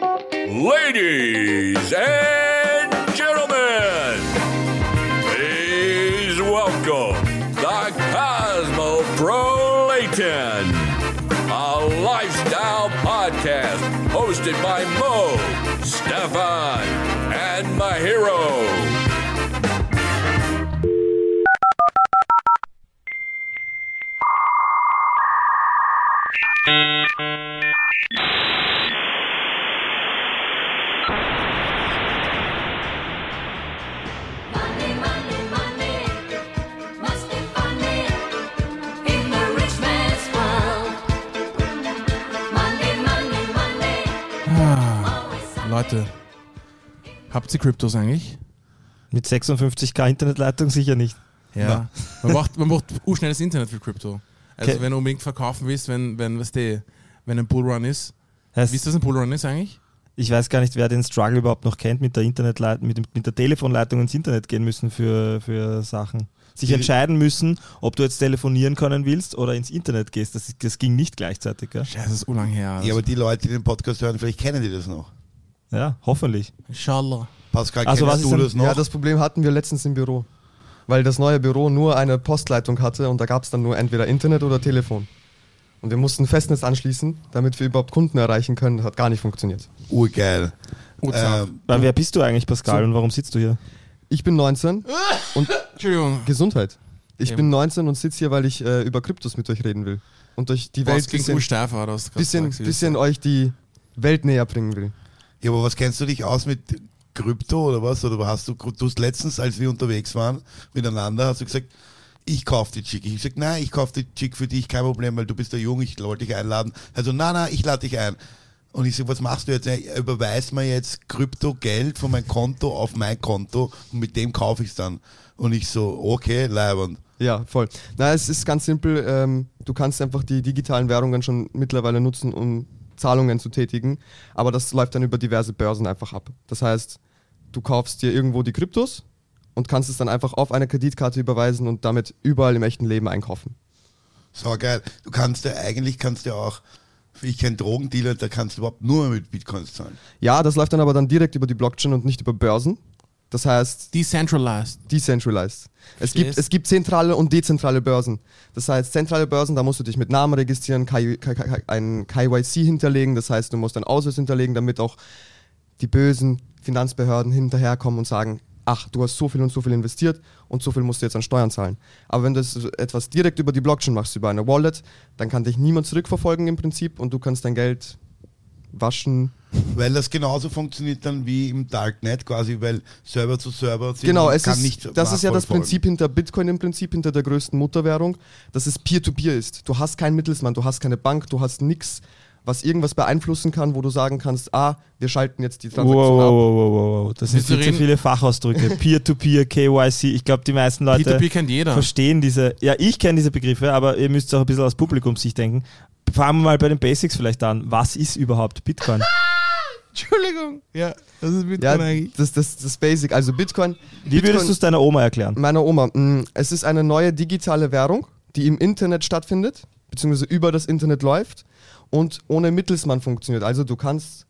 Ladies and Leute, habt ihr Kryptos eigentlich? Mit 56k Internetleitung sicher nicht. Ja. Man braucht, man braucht schnelles Internet für Krypto. Also Okay. wenn du unbedingt verkaufen willst, wenn, wenn, weißt du, wenn ein Bullrun ist. Heißt, Wisst ihr, was ein Bullrun ist eigentlich? ich weiß gar nicht, wer den Struggle überhaupt noch kennt, mit der Internetleit mit, mit der Telefonleitung ins Internet gehen müssen für, für Sachen. Sich Die- entscheiden müssen, ob du jetzt telefonieren können willst oder ins Internet gehst. Das, das ging nicht gleichzeitig. Gell? Scheiße, das ist urlang her. Ja, aber die Leute, die den Podcast hören, vielleicht kennen die das noch. Ja, hoffentlich. Inshallah. Pascal, Also was du denn- das noch? Ja, das Problem hatten wir letztens im Büro. Weil das neue Büro nur eine Postleitung hatte und da gab es dann nur entweder Internet oder Telefon. Und wir mussten Festnetz anschließen, damit wir überhaupt Kunden erreichen können. Das hat gar nicht funktioniert. Urgeil. Ähm, Weil wer bist du eigentlich, Pascal, und warum sitzt du hier? Ich bin 19 und Entschuldigung. Gesundheit. Ich Ja. bin 19 und sitze hier, weil ich äh, über Kryptos mit euch reden will. Und euch die Was Welt ging bisschen, das bisschen, bisschen euch die Welt näher bringen will. Ja, aber was kennst du dich aus mit Krypto oder was? Oder hast du, du hast letztens, als wir unterwegs waren miteinander, hast du gesagt, ich kaufe die Chick. Ich hab gesagt, nein, ich kaufe die Chick für dich, kein Problem, weil du bist der Jung, ich wollte dich einladen. Also, nein, nein, ich lade dich ein. Und ich sage, was machst du jetzt? Er überweist mir jetzt Krypto-Geld von meinem Konto auf mein Konto und mit dem kaufe ich es dann. Und ich so, okay, leibend. Ja, voll. Na, es ist ganz simpel. Ähm, du kannst einfach die digitalen Währungen schon mittlerweile nutzen, um Zahlungen zu tätigen. Aber das läuft dann über diverse Börsen einfach ab. Das heißt, du kaufst dir irgendwo die Kryptos und kannst es dann einfach auf eine Kreditkarte überweisen und damit überall im echten Leben einkaufen. So geil. Du kannst ja eigentlich kannst ja auch, ich kenne Drogendealer, da kannst du überhaupt nur mit Bitcoins zahlen. Ja, das läuft dann aber dann direkt über die Blockchain und nicht über Börsen. Das heißt, Decentralized. decentralized. Es Verstehst? gibt, es gibt zentrale und dezentrale Börsen. Das heißt, zentrale Börsen, da musst du dich mit Namen registrieren, K- K- ein KYC hinterlegen, das heißt, du musst einen Ausweis hinterlegen, damit auch die bösen Finanzbehörden hinterherkommen und sagen, ach, du hast so viel und so viel investiert und so viel musst du jetzt an Steuern zahlen. Aber wenn du etwas direkt über die Blockchain machst, über eine Wallet, dann kann dich niemand zurückverfolgen im Prinzip und du kannst dein Geld waschen, Weil das genauso funktioniert dann wie im Darknet quasi, weil Server zu Server sind Genau, es kann ist, nicht das ist ja das. Prinzip hinter Bitcoin im Prinzip, hinter der größten Mutterwährung, dass es Peer-to-Peer ist. Du hast keinen Mittelsmann, du hast keine Bank, du hast nichts, was irgendwas beeinflussen kann, wo du sagen kannst, ah, wir schalten jetzt die Wow, Transaktion wow, ab. wow, wow, wow, wow. Das sind viel zu viele Fachausdrücke. Peer-to-Peer, KYC. Ich glaube, die meisten Leute P2P kennt jeder. verstehen diese. Ja, ich kenne diese Begriffe, aber ihr müsst auch ein bisschen aus Publikumssicht denken. Fangen wir mal bei den Basics vielleicht an. Was ist überhaupt Bitcoin? Entschuldigung. Ja, das ist Bitcoin Ja, eigentlich. das, das, das Basic. Also Bitcoin, Wie würdest du es deiner Oma erklären? meiner Oma, mh, es ist eine neue digitale Währung, die im Internet stattfindet, beziehungsweise über das Internet läuft und ohne Mittelsmann funktioniert. Also du kannst,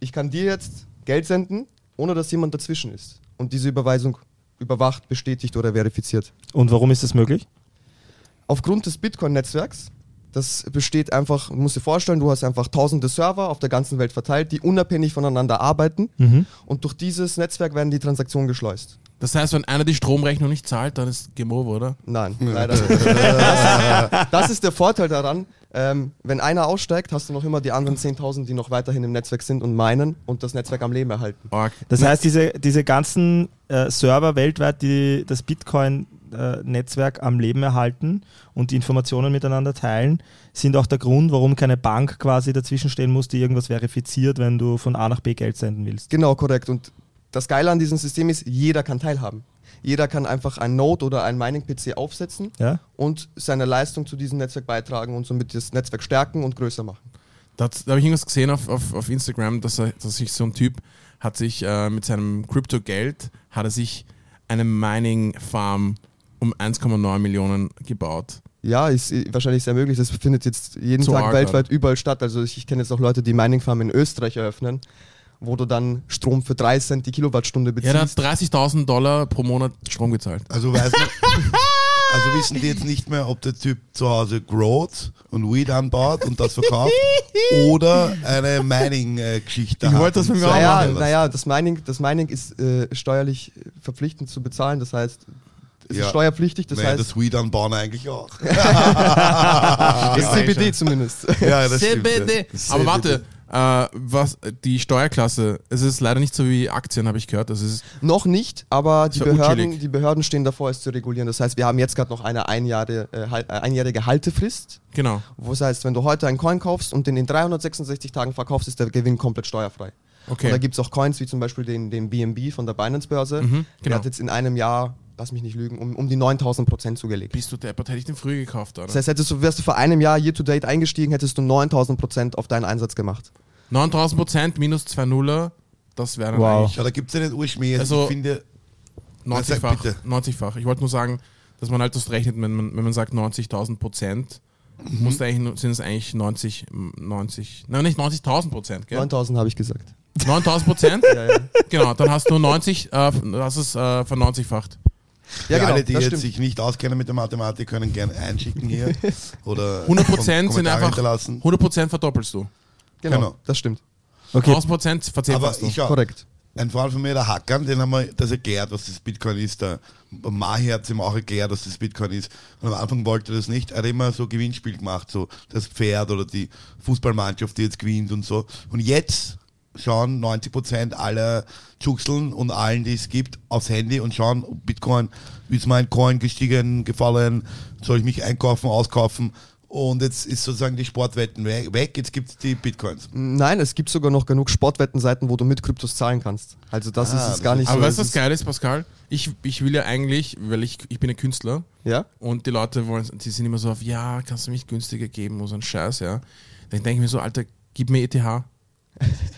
ich kann dir jetzt Geld senden, ohne dass jemand dazwischen ist. Und diese Überweisung überwacht, bestätigt oder verifiziert. Und warum ist das möglich? Aufgrund des Bitcoin-Netzwerks, das besteht einfach, du musst dir vorstellen, du hast einfach tausende Server auf der ganzen Welt verteilt, die unabhängig voneinander arbeiten Mhm. und durch dieses Netzwerk werden die Transaktionen geschleust. Das heißt, wenn einer die Stromrechnung nicht zahlt, dann ist Game Over, oder? Nein, leider nicht. Das, das ist der Vorteil daran. Ähm, wenn einer aussteigt, hast du noch immer die anderen 10.000, die noch weiterhin im Netzwerk sind und meinen und das Netzwerk am Leben erhalten. Das heißt, diese, diese ganzen äh, Server weltweit, die das Bitcoin-Netzwerk am Leben erhalten und die Informationen miteinander teilen, sind auch der Grund, warum keine Bank quasi dazwischen stehen muss, die irgendwas verifiziert, wenn du von A nach B Geld senden willst. Genau, korrekt. Und das Geile an diesem System ist, jeder kann teilhaben. Jeder kann einfach ein Node oder ein Mining-PC aufsetzen Ja? und seine Leistung zu diesem Netzwerk beitragen und somit das Netzwerk stärken und größer machen. Da, da habe ich irgendwas gesehen auf, auf, auf Instagram, dass, er, dass sich so ein Typ hat sich äh, mit seinem Krypto-Geld hat er sich eine Mining-Farm um 1,9 Millionen gebaut. Ja, ist äh, wahrscheinlich sehr möglich. Das findet jetzt jeden Zu Tag arg, weltweit überall statt. Also ich, ich kenne jetzt auch Leute, die Mining Farm in Österreich eröffnen, wo du dann Strom für 3 Cent die Kilowattstunde Ja, der hat beziehst. 30.000 Dollar pro Monat Strom gezahlt. Also weiß man, also wissen die jetzt nicht mehr, ob der Typ zu Hause growt und Weed anbaut und das verkauft oder eine Mining-Geschichte Ich hat. wollte das mit mir so auch naja, naja das, Mining, das Mining ist äh, steuerlich verpflichtend zu bezahlen. Das heißt, es Ja. ist steuerpflichtig. Das naja, heißt, das Weed anbauen eigentlich auch. das CBD zumindest. ja, das stimmt, CBD. ja. Aber warte, äh, was, die Steuerklasse, es ist leider nicht so wie Aktien, habe ich gehört. Das ist, Noch nicht, aber die Behörden, unchillig. die Behörden stehen davor, es zu regulieren. Das heißt, wir haben jetzt gerade noch eine einjährige, äh, äh, einjährige Haltefrist. genau. Wo es heißt, wenn du heute einen Coin kaufst und den in 366 Tagen verkaufst, ist der Gewinn komplett steuerfrei. Okay. Und da gibt es auch Coins wie zum Beispiel den, den BNB von der Binance-Börse. Mhm, Der genau. hat jetzt in einem Jahr, lass mich nicht lügen, um, um die 9000 Prozent zugelegt. Bist du deppert, hätte ich den früher gekauft, oder? Das heißt, hättest du, wärst du vor einem Jahr year to date eingestiegen, hättest du 9000 Prozent auf deinen Einsatz gemacht. 9000 Prozent minus 2 Nuller, das wäre dann Wow. eigentlich Ja, da gibt es ja nicht Urschmäh. Also- ich finde, Na, sag 90-fach. bitte. 90-fach. Ich wollte nur sagen, dass man halt das rechnet, wenn man, wenn man sagt 90.000 Prozent, Mhm. muss eigentlich, sind es eigentlich 90, 90, nein, nicht 90.000 Prozent, gell? 9000 habe ich gesagt. 9000 Prozent? Ja, ja. Genau, dann hast du 90, äh, das ist äh, verneunzigfacht. Ja, genau, alle, die das jetzt stimmt. sich nicht auskennen mit der Mathematik, können gerne einschicken hier. Oder 100 Prozent sind Kommentare einfach, hinterlassen. 100 Prozent verdoppelst du. Genau, Genau. das stimmt. Okay, 1000 Prozent Aber verzehnfachst du. ich schau, Korrekt. ein Freund von mir, der Hackern, den haben wir das erklärt, was das Bitcoin ist. Der Mahi hat ihm auch erklärt, was das Bitcoin ist. Und am Anfang wollte er das nicht. Er hat immer so Gewinnspiel gemacht, so das Pferd oder die Fußballmannschaft, die jetzt gewinnt und so. Und jetzt schauen 90% aller Juxeln und allen, die es gibt, aufs Handy und schauen, ob Bitcoin, wie ist mein Coin gestiegen, gefallen, soll ich mich einkaufen, auskaufen. Und jetzt ist sozusagen die Sportwetten we- weg, jetzt gibt es die Bitcoins. Nein, es gibt sogar noch genug Sportwettenseiten, wo du mit Kryptos zahlen kannst. Also das Ah, ist es gar nicht Aber so. weißt du, was geil ist, Pascal? Ich, ich will ja eigentlich, weil ich, ich bin ein Künstler Ja? und die Leute wollen, die sind immer so auf, ja, kannst du mich günstiger geben, so ein Scheiß, ja. Dann denke ich mir so, Alter, gib mir ETH.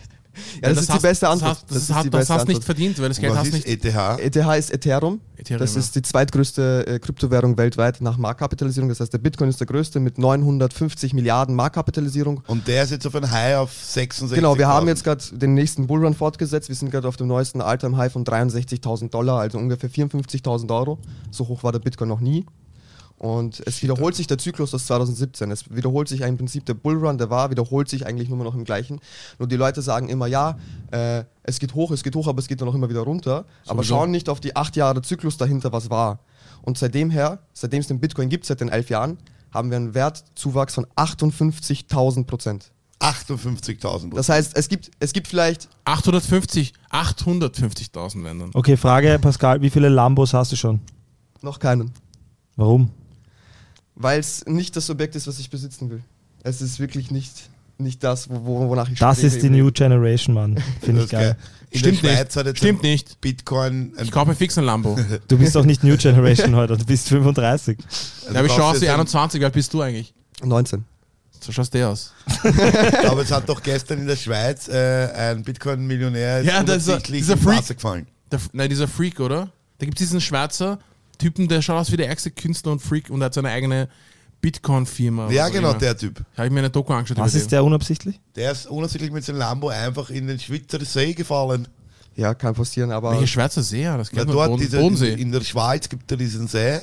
Ja, Ja, das, ist die hast- beste Antwort. Das, hast, das, hast, das hast nicht verdient, weil das Geld was hast ist nicht. ETH? ETH ist Ethereum. Ethereum, das ja. ist die zweitgrößte äh, Kryptowährung weltweit nach Marktkapitalisierung. Das heißt, der Bitcoin ist der größte mit 950 Milliarden Marktkapitalisierung. Und der ist jetzt auf ein High auf 66. Genau, wir haben jetzt gerade den nächsten Bullrun fortgesetzt. Wir sind gerade auf dem neuesten All-Time-High von 63.000 Dollar, also ungefähr 54.000 Euro. So hoch war der Bitcoin noch nie. Und es wiederholt sich der Zyklus aus 2017. Es wiederholt sich im Prinzip der Bullrun, der war, wiederholt sich eigentlich nur noch im gleichen. Nur die Leute sagen immer, ja, äh, es geht hoch, es geht hoch, aber es geht dann auch immer wieder runter. Aber Sowieso. schauen nicht auf die acht Jahre Zyklus dahinter, was war. Und seitdem her, seitdem es den Bitcoin gibt, seit den elf Jahren, haben wir einen Wertzuwachs von 58.000 Prozent. 58.000. Das heißt, es gibt, es gibt vielleicht 850, 850.000 wenn dann. okay, Frage, Pascal, wie viele Lambos hast du schon? noch keinen. Warum? Weil es nicht das Objekt ist, was ich besitzen will. Es ist wirklich nicht, nicht das, wo, wo, wonach ich Das ist die New. Generation, Mann. Finde ich geil. In Stimmt der Schweiz nicht. hat jetzt Stimmt nicht. Bitcoin. Ich kaufe fix ein Lambo. Du bist doch nicht New Generation heute, du bist 35. also Ja, aber ich schaue aus kaufst wie jetzt ein- 21, wie alt bist du eigentlich? 19. So schaust du aus. Aber es hat doch gestern in der Schweiz äh, ein Bitcoin-Millionär Ja, das ist- unabsichtlich dieser Freak. Gefallen. Der, nein, dieser Freak, oder? Da gibt es diesen Schweizer Typen, der schaut aus wie der ärgste Künstler und Freak und hat seine eigene Bitcoin-Firma. Ja, genau, immer. der Typ. Habe ich mir eine Doku angeschaut. Was ist der unabsichtlich? Der ist unabsichtlich mit seinem Lambo einfach in den Schweizer See gefallen. Ja, kann passieren, aber Welche Schweizer See? Ja, das Ja, dort, Boden, Bodensee. in, der Schweiz gibt es diesen See.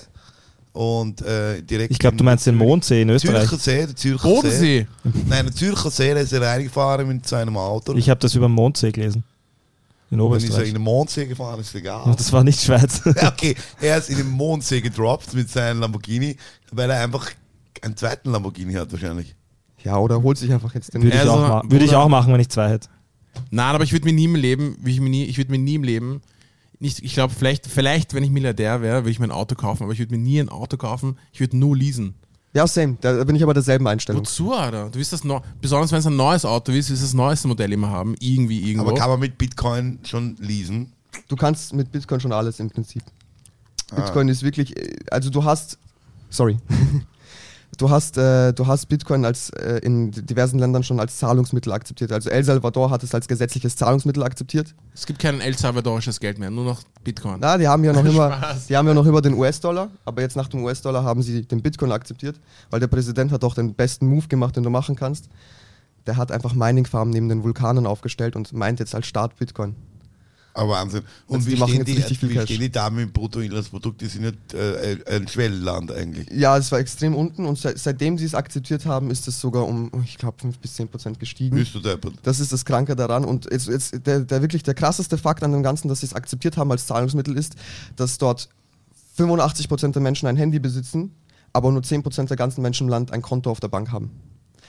Und äh, direkt. Ich glaube, du meinst den Mondsee in Österreich. Zürcher See, der Zürcher See. Bodensee. Nein, der Zürcher See, da ist er reingefahren mit seinem Auto. Ich habe das über den Mondsee gelesen. In Dann ist er Oberösterreich. in den Mondsee gefahren, ist egal. Und das war nicht Schweiz. Okay, er ist in den Mondsee gedroppt mit seinem Lamborghini, weil er einfach einen zweiten Lamborghini hat wahrscheinlich. ja, oder holt sich einfach jetzt den. Würde ich, Also, auch ma- würde ich auch machen, wenn ich zwei hätte. Nein, aber ich würde mir nie im Leben, wie ich mir nie, ich würde mir nie im Leben, nicht, ich glaube, vielleicht, vielleicht, wenn ich Milliardär wäre, würde ich mir ein Auto kaufen, aber ich würde mir nie ein Auto kaufen, ich würde nur leasen. Ja, same. Da bin ich aber derselben Einstellung. Wozu, Alter? Du willst das neu, besonders wenn es ein neues Auto ist, willst du das neueste Modell immer haben, irgendwie, irgendwo. Aber kann man mit Bitcoin schon leasen? Du kannst mit Bitcoin schon alles im Prinzip. Ah. Bitcoin ist wirklich, äh, also du hast, sorry, du hast, äh, du hast Bitcoin als äh, in diversen Ländern schon als Zahlungsmittel akzeptiert. Also El Salvador hat es als gesetzliches Zahlungsmittel akzeptiert. Es gibt kein El Salvadorisches Geld mehr, nur noch Bitcoin. Na, die haben ja noch immer, Spaß. die haben ja noch immer den US-Dollar, aber jetzt nach dem US-Dollar haben sie den Bitcoin akzeptiert, weil der Präsident hat auch den besten Move gemacht, den du machen kannst. Der hat einfach Mining-Farmen neben den Vulkanen aufgestellt und meint jetzt als Staat Bitcoin. Aber Wahnsinn. Und Also wie, die machen jetzt die, richtig viel wie Cash. stehen die da mit dem Bruttoinlandsprodukt? Die sind ja äh, ein Schwellenland eigentlich. Ja, es war extrem unten und seit, seitdem sie es akzeptiert haben, ist es sogar um, ich glaube, 5 bis 10 Prozent gestiegen. Bist du deppert? Das ist das Kranke daran. Und jetzt, jetzt der, der wirklich der krasseste Fakt an dem Ganzen, dass sie es akzeptiert haben als Zahlungsmittel ist, dass dort 85% der Menschen ein Handy besitzen, aber nur 10% der ganzen Menschen im Land ein Konto auf der Bank haben.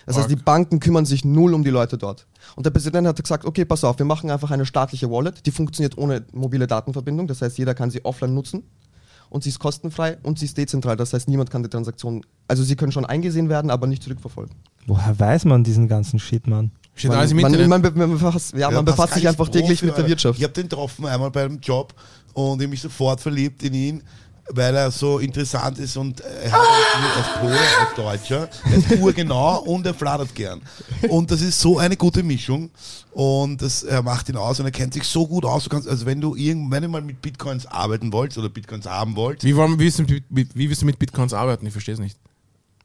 Das heißt, die. Banken kümmern sich null um die Leute dort. Und der Präsident hat gesagt, okay, pass auf, wir machen einfach eine staatliche Wallet, die funktioniert ohne mobile Datenverbindung, das heißt, jeder kann sie offline nutzen und sie ist kostenfrei und sie ist dezentral, das heißt, niemand kann die Transaktion, also sie können schon eingesehen werden, aber nicht zurückverfolgen. Woher weiß man diesen ganzen Shit, Mann? Steht Man, alles im man, Internet. man, man befasst, ja, man befasst sich einfach täglich mit der. Wirtschaft. Ich habe den getroffen einmal beim Job und ich mich sofort verliebt in ihn, weil er so interessant ist und er hat als Pole, als Deutscher, er ist urgenau und er flattert gern. Und das ist so eine gute Mischung und das er macht ihn aus und er kennt sich so gut aus. Du kannst, also wenn du irgend, wenn du mal mit Bitcoins arbeiten wolltest oder Bitcoins haben wollt, Wie, wollen, wie, willst du mit, wie, wie willst du mit Bitcoins arbeiten? Ich verstehe es nicht.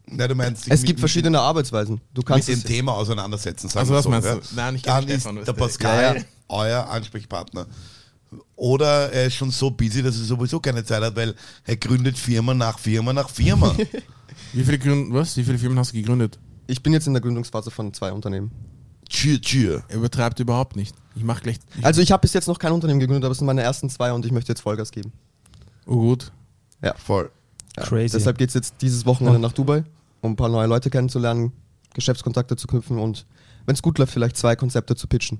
na, du meinst, Es mit- gibt mit- verschiedene Arbeitsweisen. Du mit kannst dem es, Thema auseinandersetzen. sagen Also was so, meinst ja. du? Nein, ich Dann kenn ist Stefan, weißt der. Pascal Ja, ja. euer Ansprechpartner. Oder er ist schon so busy, dass er sowieso keine Zeit hat, weil er gründet Firma nach Firma nach Firma. Wie viele, Gründ was? Wie viele Firmen hast du gegründet? ich bin jetzt in der Gründungsphase von zwei Unternehmen. Tschür, tschür. Er übertreibt überhaupt nicht. Ich mache gleich. Ich, Also ich habe bis jetzt noch kein Unternehmen gegründet, aber es sind meine ersten zwei und ich möchte jetzt Vollgas geben. oh gut. Voll. Ja. Crazy. Deshalb geht es jetzt dieses Wochenende nach Dubai, um ein paar neue Leute kennenzulernen, Geschäftskontakte zu knüpfen und wenn es gut läuft, vielleicht zwei Konzepte zu pitchen.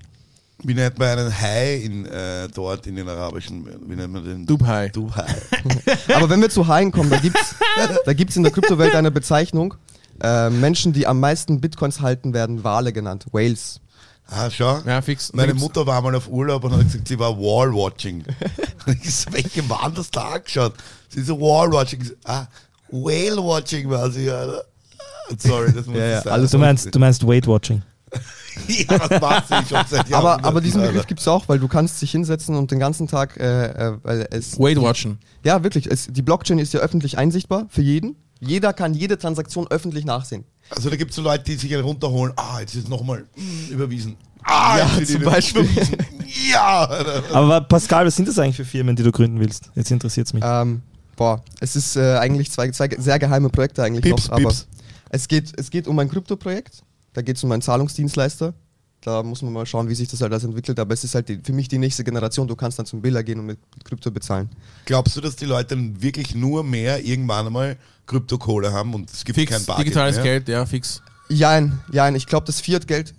Wie nennt man einen Hai in, äh, dort in den arabischen, wie nennt man den? Dubai. Dubai. Aber wenn wir zu Haien kommen, da gibt es da gibt's in der Kryptowelt eine Bezeichnung. Äh, Menschen, die am meisten Bitcoins halten, werden Wale genannt. Whales. Ah, schau. Ja, fix. Meine Mutter war mal auf Urlaub und hat gesagt, sie war Wall-Watching. ich so, welche waren das da angeschaut? Sie so Wall-Watching. Ah, Whale-Watching war sie, Alter. Sorry, das muss Ja, ja, ich sagen. alles Du meinst, du meinst Weight Watching. ja, das macht sie schon seit Jahren. Aber, aber diesen. Begriff gibt es auch, weil du kannst dich hinsetzen und den ganzen Tag, äh, äh, weil es... Weight watchen. Ja, wirklich. Es, die Blockchain ist ja öffentlich einsichtbar für jeden. Jeder kann jede Transaktion öffentlich nachsehen. Also da gibt es so Leute, die sich einen runterholen. Ah, jetzt ist nochmal überwiesen. Ah, Ja, zum Beispiel. Überwiesen. Ja. Aber Pascal, was sind das eigentlich für Firmen, die du gründen willst? Jetzt interessiert es mich. Ähm, boah, es ist äh, eigentlich zwei, zwei sehr geheime Projekte eigentlich Pips, noch, aber Pips. es geht, es geht um ein Krypto-Projekt. Da geht es um einen Zahlungsdienstleister. Da muss man mal schauen, wie sich das halt alles entwickelt. Aber es ist halt die, für mich die nächste Generation. Du kannst dann zum Biller gehen und mit, Krypto bezahlen. Glaubst du, dass die Leute dann wirklich nur mehr irgendwann einmal Kryptokohle haben und es gibt kein Fix. Bargeld Digitales mehr? Geld, ja, fix. Jein, jein. Ich glaube, das Fiat-Geld.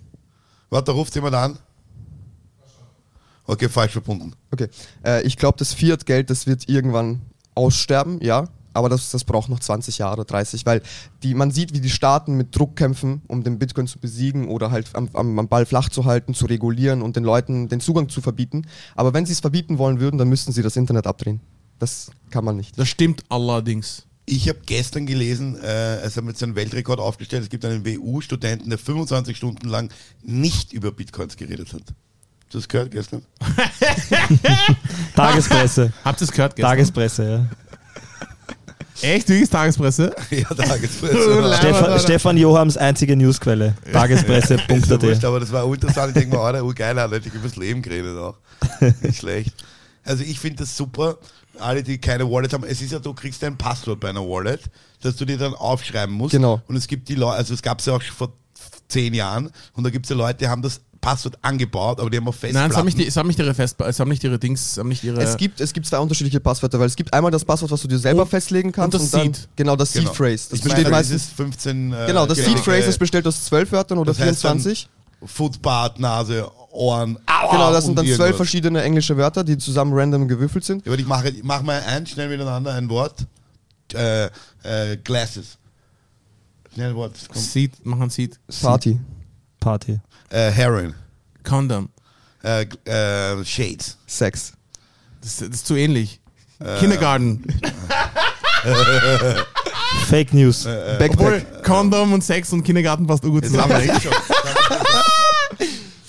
Warte, da ruft jemand an. Okay, falsch verbunden. Okay. Äh, ich glaube, das Fiat-Geld, das wird irgendwann aussterben, ja. Aber das, das braucht noch 20 Jahre, 30, weil die, man sieht, wie die Staaten mit Druck kämpfen, um den Bitcoin zu besiegen oder halt am, am, am Ball flach zu halten, zu regulieren und den Leuten den Zugang zu verbieten. Aber wenn sie es verbieten wollen würden, dann müssten sie das Internet abdrehen. Das kann man nicht. Das stimmt allerdings. Ich habe gestern gelesen, äh, es haben jetzt einen Weltrekord aufgestellt. Es gibt einen WU-Studenten, der 25 Stunden lang nicht über Bitcoins geredet hat. Hast du das gehört gestern? Tagespresse. Habt ihr es gehört gestern? Tagespresse, ja. Echt? Wirklich Tagespresse? ja, Oh, Tagespresse. Stefan, Stefan Johams einzige Newsquelle. Ist ja Tagespresse.at. aber das war interessant. Ich denke mir, Alter, urgeil, hat er über das Leben geredet auch. Nicht schlecht. Also ich finde das super. Alle, die keine Wallet haben, es ist ja, du kriegst ein Passwort bei einer Wallet, das du dir dann aufschreiben musst. Genau. Und es gibt die Leute, also es gab es ja auch schon vor zehn Jahren, und da gibt es ja Leute, die haben das Passwort angebaut, aber die haben auf Festplatten. Nein, es haben nicht, die, es haben nicht ihre Fest, es haben nicht ihre Dings, es haben nicht ihre. Es gibt, es gibt zwei unterschiedliche Passwörter, weil es gibt einmal das Passwort, was du dir selber Und- festlegen kannst. und das dann, Seed. Genau, das Genau. Seed Phrase. Das ich besteht meine, meistens. dieses 15. Äh, Genau, das Seed gelenkige Phrase ist besteht aus zwölf Wörtern oder das heißt dann 24. Foot, Bart, Nase, Ohren. Aua, Genau, das sind und dann zwölf verschiedene englische Wörter, die zusammen random gewürfelt sind. Ja, aber ich mache ich mach mal ein, schnell miteinander ein Wort. Äh, äh, glasses. Schnell ein Wort. Seed, machen Seed. Party. Party. Äh, Heroin. Condom. Äh, äh, Shades. Sex. Das, das ist zu ähnlich. Äh. Kindergarten. Fake News. Äh, Obwohl Backpack. Kondom und Sex und Kindergarten passt gut Das zusammen. haben wir eh schon.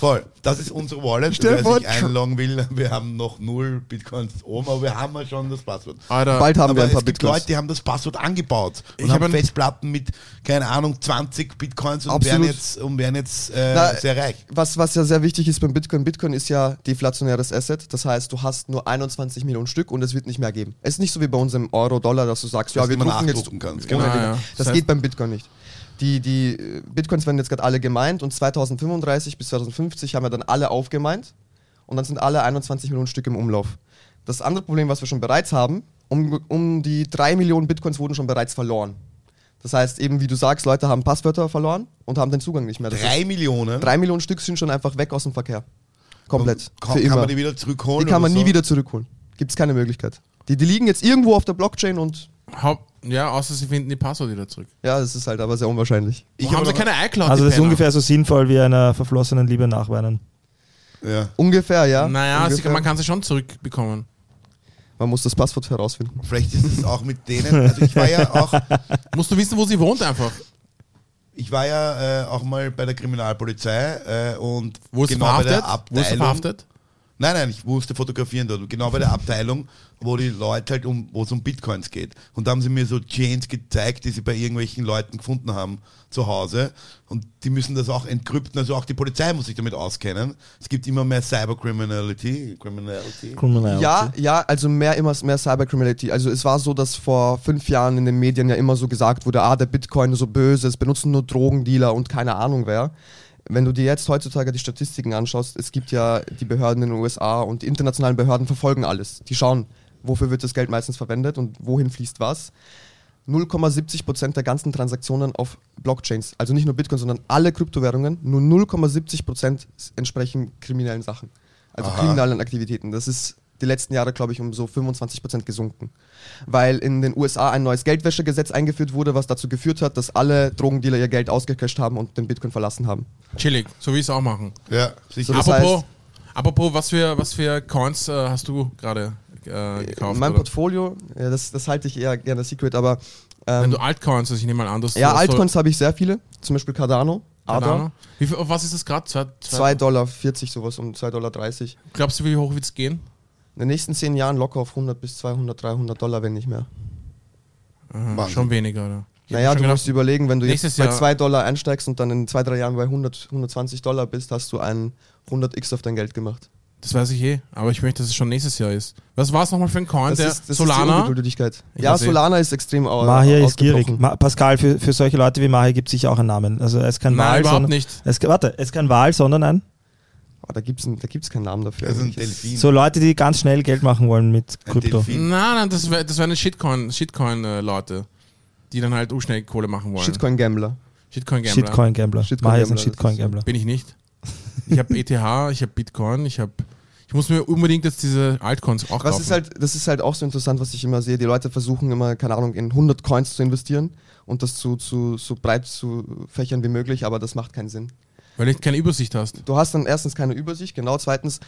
Voll. Das ist unsere Wallet. Stell Wer sich einloggen will, wir haben noch null Bitcoins oben, aber wir haben ja schon das Passwort. Alter, Bald haben aber wir ein paar es gibt Bitcoins. Leute, die haben das Passwort angebaut und Ich hab haben ein- Festplatten mit, keine Ahnung, 20 Bitcoins und Absolut. werden jetzt, und werden jetzt äh, Na, sehr reich. Was, was ja sehr wichtig ist beim Bitcoin, Bitcoin ist ja deflationäres Asset. Das heißt, du hast nur 21 Millionen Stück und es wird nicht mehr geben. Es ist nicht so wie bei uns im Euro, Dollar, dass du sagst, Dass ja, wir drucken jetzt kannst. Genau, Dinge. ja. Das, Das heißt- geht beim Bitcoin nicht. Die, die äh, Bitcoins werden jetzt gerade alle gemeint und 2035 bis 2050 haben wir dann alle aufgemeint und dann sind alle 21 Millionen Stück im Umlauf. Das andere Problem, was wir schon bereits haben, um, um die 3 Millionen Bitcoins wurden schon bereits verloren. Das heißt, eben wie du sagst, Leute haben Passwörter verloren und haben den Zugang nicht mehr. Das Drei ist, Millionen? drei Millionen Stück sind schon einfach weg aus dem Verkehr. Komplett. Kann, Für kann immer. man die wieder zurückholen? Die kann man oder nie so? wieder zurückholen. Gibt es keine Möglichkeit. Die, die liegen jetzt irgendwo auf der Blockchain und Haupt, ja, außer sie finden die Passwort wieder zurück. ja, das ist halt aber sehr unwahrscheinlich. Ich haben habe sie keine iCloud? Also das ist ungefähr so sinnvoll wie einer verflossenen Liebe nachweinen. Ja. Ungefähr, ja. Naja, sie, Ungefähr. man kann sie schon zurückbekommen. Man muss das Passwort herausfinden. Vielleicht ist es auch mit denen. Also ich war ja auch, Musst du wissen, wo sie wohnt einfach. ich war ja äh, auch mal bei der Kriminalpolizei äh, und Wo ist sie genau bei verhaftet? Wo ist verhaftet? Nein, nein, ich musste fotografieren dort. Genau bei der Abteilung, wo die Leute halt um, wo es um Bitcoins geht. Und da haben sie mir so Chains gezeigt, die sie bei irgendwelchen Leuten gefunden haben zu Hause. Und die müssen das auch entkrypten. Also auch die Polizei muss sich damit auskennen. Es gibt immer mehr Cybercriminality. Criminality. Criminality. Ja, ja, also mehr immer mehr Cybercriminality. Also es war so, dass vor fünf Jahren in den Medien ja immer so gesagt wurde, ah, der Bitcoin ist so böse, es benutzen nur Drogendealer und keine Ahnung wer. Wenn du dir jetzt heutzutage die Statistiken anschaust, es gibt ja die Behörden in den USA und die internationalen Behörden verfolgen alles. Die schauen, wofür wird das Geld meistens verwendet und wohin fließt was. 0,70% der ganzen Transaktionen auf Blockchains, also nicht nur Bitcoin, sondern alle Kryptowährungen, nur 0,70% entsprechen kriminellen Sachen. Also Aha. kriminellen Aktivitäten. Das ist die letzten Jahre, glaube ich, um so 25% gesunken. Weil in den USA ein neues Geldwäschegesetz eingeführt wurde, was dazu geführt hat, dass alle Drogendealer ihr Geld ausgecasht haben und den Bitcoin verlassen haben. Chillig, so wie es auch machen. Ja, sicher. So, apropos, heißt- apropos, was für, was für Coins äh, hast du gerade äh, gekauft? mein oder? Portfolio, ja, das, das halte ich eher gerne secret, aber Wenn ähm, du Altcoins, also ich nehme mal an, dass ja, Altcoins habe ich sehr viele, zum Beispiel Cardano, ADA. Wie viel, auf was ist das gerade? Zwei- zwei- 2,40 Dollar sowas, um 2,30 Dollar. Glaubst du, wie hoch wird es gehen? In den nächsten 10 Jahren locker auf 100 bis 200, 300 Dollar, wenn nicht mehr. Aha, Wahnsinn. schon weniger, oder? Naja, du gedacht, musst überlegen, wenn du jetzt bei Jahr- 2 Dollar einsteigst und dann in 2, 3 Jahren bei 100, 120 Dollar bist, hast du ein 100x auf dein Geld gemacht. Das weiß ich eh, aber ich möchte, dass es schon nächstes Jahr ist. Was war es nochmal für ein Coin? Das der ist, das ist die Solana? Ich Ja, eh. Solana ist extrem Mahir ist gierig. Ma Pascal, für, für solche Leute wie Mahir gibt es sicher auch einen Namen. Also er ist kein Nein, Wal, überhaupt sondern, nicht. Es, warte, es ist kein Wal, sondern ein. Ah, da gibt es da gibt's keinen Namen dafür. Ist ein. Delfin. So Leute, die ganz schnell Geld machen wollen mit Krypto. Nein, nein, das wäre das wär eine Shitcoin, Shitcoin-Leute, die dann halt schnell Kohle machen wollen. Shitcoin-Gambler. Shitcoin-Gambler. Shitcoin-Gambler. Shitcoin ist ein Shitcoin-Gambler. Bin ich nicht. Ich habe ETH, ich habe Bitcoin, ich habe. Ich muss mir unbedingt jetzt diese Altcoins auch Was kaufen. ist halt, das ist halt auch so interessant, was ich immer sehe. Die Leute versuchen immer, keine Ahnung, in 100 Coins zu investieren und das zu, zu, so breit zu fächern wie möglich, aber das macht keinen Sinn. Weil du keine Übersicht hast. Du hast dann erstens keine Übersicht, genau. Zweitens,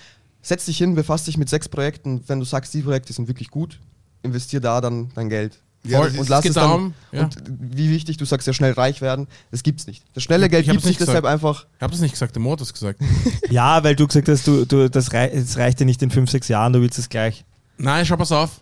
setz dich hin, befasst dich mit sechs Projekten. Wenn du sagst, die Projekte sind wirklich gut, investier da dann dein Geld. Ja, und lass es dann. darum, ja. Und wie wichtig, du sagst ja schnell reich werden, das gibt's nicht. Das schnelle Ich Geld hab's gibt's nicht, nicht deshalb einfach. Ich habe das nicht gesagt, der Mo hat das gesagt. Ja, weil du gesagt hast, du, du, das, rei das reicht dir nicht in 5, 6 Jahren, du willst es gleich. Nein, schau, pass auf.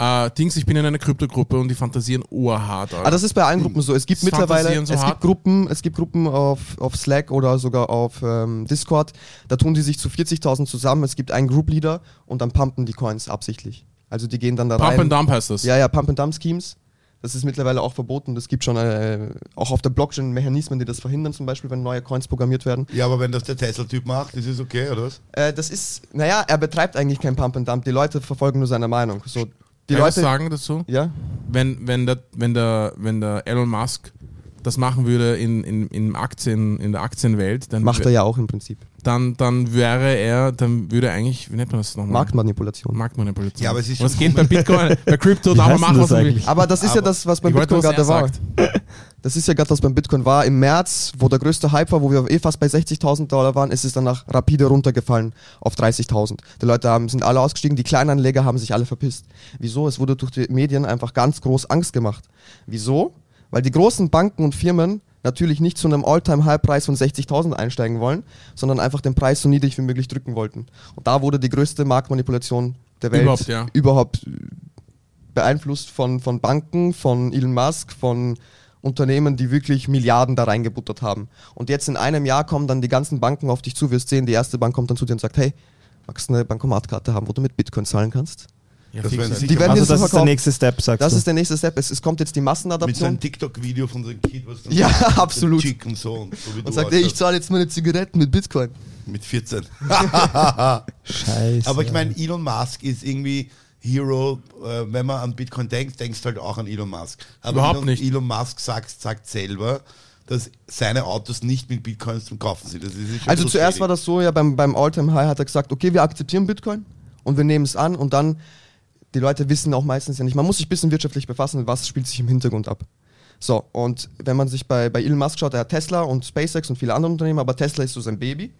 Äh, Dings, ich bin in einer Kryptogruppe und die fantasieren urhart. Alter. Ah, das ist bei allen Gruppen so. Es gibt Das mittlerweile, so es hart. gibt Gruppen, es gibt Gruppen auf, auf Slack oder sogar auf ähm, Discord. Da tun die sich zu 40.000 zusammen. Es gibt einen Group Leader und dann pumpen die Coins absichtlich. Also die gehen dann da Pump rein. and Dump heißt das. Ja, ja, Pump and Dump Schemes. Das ist mittlerweile auch verboten. Es gibt schon äh, auch auf der Blockchain Mechanismen, die das verhindern, zum Beispiel, wenn neue Coins programmiert werden. Ja, aber wenn das der Tesla-Typ macht, ist es okay, oder was? Äh, das ist, naja, er betreibt eigentlich kein Pump and Dump. Die Leute verfolgen nur seine Meinung. So, die Leute. sagen dazu? Ja, Wenn, wenn, der, wenn, der, wenn der Elon Musk das machen würde in, in, in, Aktien, in der Aktienwelt, dann macht er ja auch im Prinzip. dann, dann wäre er, dann würde er eigentlich, wie nennt man das nochmal? Marktmanipulation. Marktmanipulation. Ja, aber es ist das schon geht bei Bitcoin, bei darf man heißt machen, was das man will. eigentlich? Aber das ist ja Aber das, was beim Bitcoin was er gerade war. sagt. Das ist ja gerade, was beim Bitcoin war. Im März, wo der größte Hype war, wo wir eh fast bei 60.000 Dollar waren, ist es danach rapide runtergefallen auf 30.000. Die Leute haben, sind alle ausgestiegen, die Kleinanleger haben sich alle verpisst. Wieso? Es wurde durch die Medien einfach ganz groß Angst gemacht. Wieso? Weil die großen Banken und Firmen natürlich nicht zu einem All-Time-High-Preis von 60.000 einsteigen wollen, sondern einfach den Preis so niedrig wie möglich drücken wollten. Und da wurde die größte Marktmanipulation der Welt Überhaupt, ja. überhaupt beeinflusst von, von Banken, von Elon Musk, von Unternehmen, die wirklich Milliarden da reingebuttert haben. Und jetzt in einem Jahr kommen dann die ganzen Banken auf dich zu, wirst sehen, die erste Bank kommt dann zu dir und sagt, hey, magst du eine Bankomatkarte haben, wo du mit Bitcoin zahlen kannst? Ja, Das werden Die werden Also jetzt das so ist der nächste Step, sagst Das du. ist der nächste Step. Es, es kommt jetzt die Mit Massenadaption. seinem TikTok-Video von seinem Kind, was dann Ja, sagt, absolut. Chick und so. Und, so wie du und sagt, ey, ich zahle jetzt meine Zigaretten mit Bitcoin. mit 14. Scheiße. Aber ich meine, Elon Musk ist irgendwie Hero, äh, wenn man an Bitcoin denkt, denkst du halt auch an Elon Musk. Aber Überhaupt Elon, nicht. Elon Musk sagt, sagt selber, dass seine Autos nicht mit Bitcoins zum Kaufen sind. Das Also so zuerst war das so, ja, beim, beim All-Time High hat er gesagt, okay, wir akzeptieren Bitcoin und wir nehmen es an und dann, die Leute wissen auch meistens ja nicht, man muss sich ein bisschen wirtschaftlich befassen, was spielt sich im Hintergrund ab. So, und wenn man sich bei, bei Elon Musk schaut, er hat Tesla und SpaceX und viele andere Unternehmen, aber Tesla ist so sein Baby.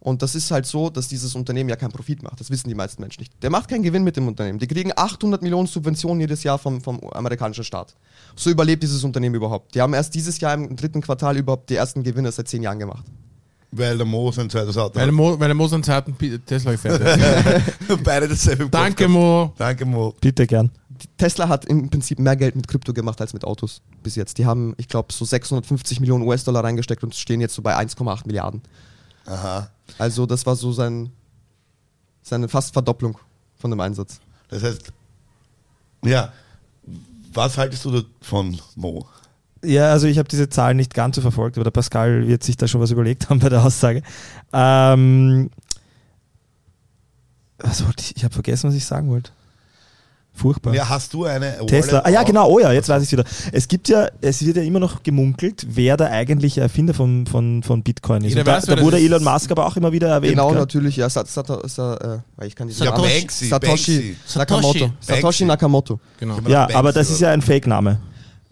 Und das ist halt so, dass dieses Unternehmen ja keinen Profit macht. Das wissen die meisten Menschen nicht. Der macht keinen Gewinn mit dem Unternehmen. Die kriegen 800 Millionen Subventionen jedes Jahr vom, vom amerikanischen Staat. So überlebt dieses Unternehmen überhaupt. Die haben erst dieses Jahr im dritten Quartal überhaupt die ersten Gewinne seit zehn Jahren gemacht. Weil der Mo sein zweites Auto Weil der hat. Mo, weil der Mo seinen zweiten Tesla gefährt hat. Beide dasselbe Danke. Mo. Danke, Mo. Bitte gern. Tesla hat im Prinzip mehr Geld mit Krypto gemacht als mit Autos bis jetzt. Die haben, ich glaube, so 650 Millionen US-Dollar reingesteckt und stehen jetzt so bei 1,8 Milliarden. Aha. Also das war so sein, seine fast Verdopplung von dem Einsatz. Das heißt, ja, was haltest du davon, Mo? Ja, also ich habe diese Zahlen nicht ganz so verfolgt, aber der Pascal wird sich da schon was überlegt haben bei der Aussage. Ähm, was wollte ich? Ich habe vergessen, was ich sagen wollte. Furchtbar. Ja, hast du eine Wallet Tesla. Ah ja, genau. Oh ja, jetzt weiß ich wieder. Es gibt ja, es wird ja immer noch gemunkelt, wer der eigentliche Erfinder von, von, von Bitcoin ist. Und da, weiß, da wurde. Elon Musk aber auch immer wieder erwähnt. genau, gell? natürlich, ja. Sat, Sat, Sat, äh, ich kann Namen- Banksy, Satoshi Banksy. Nakamoto. Satoshi. Satoshi. Nakamoto. Genau. Ja, Banksy aber das ist ja ein Fake-Name.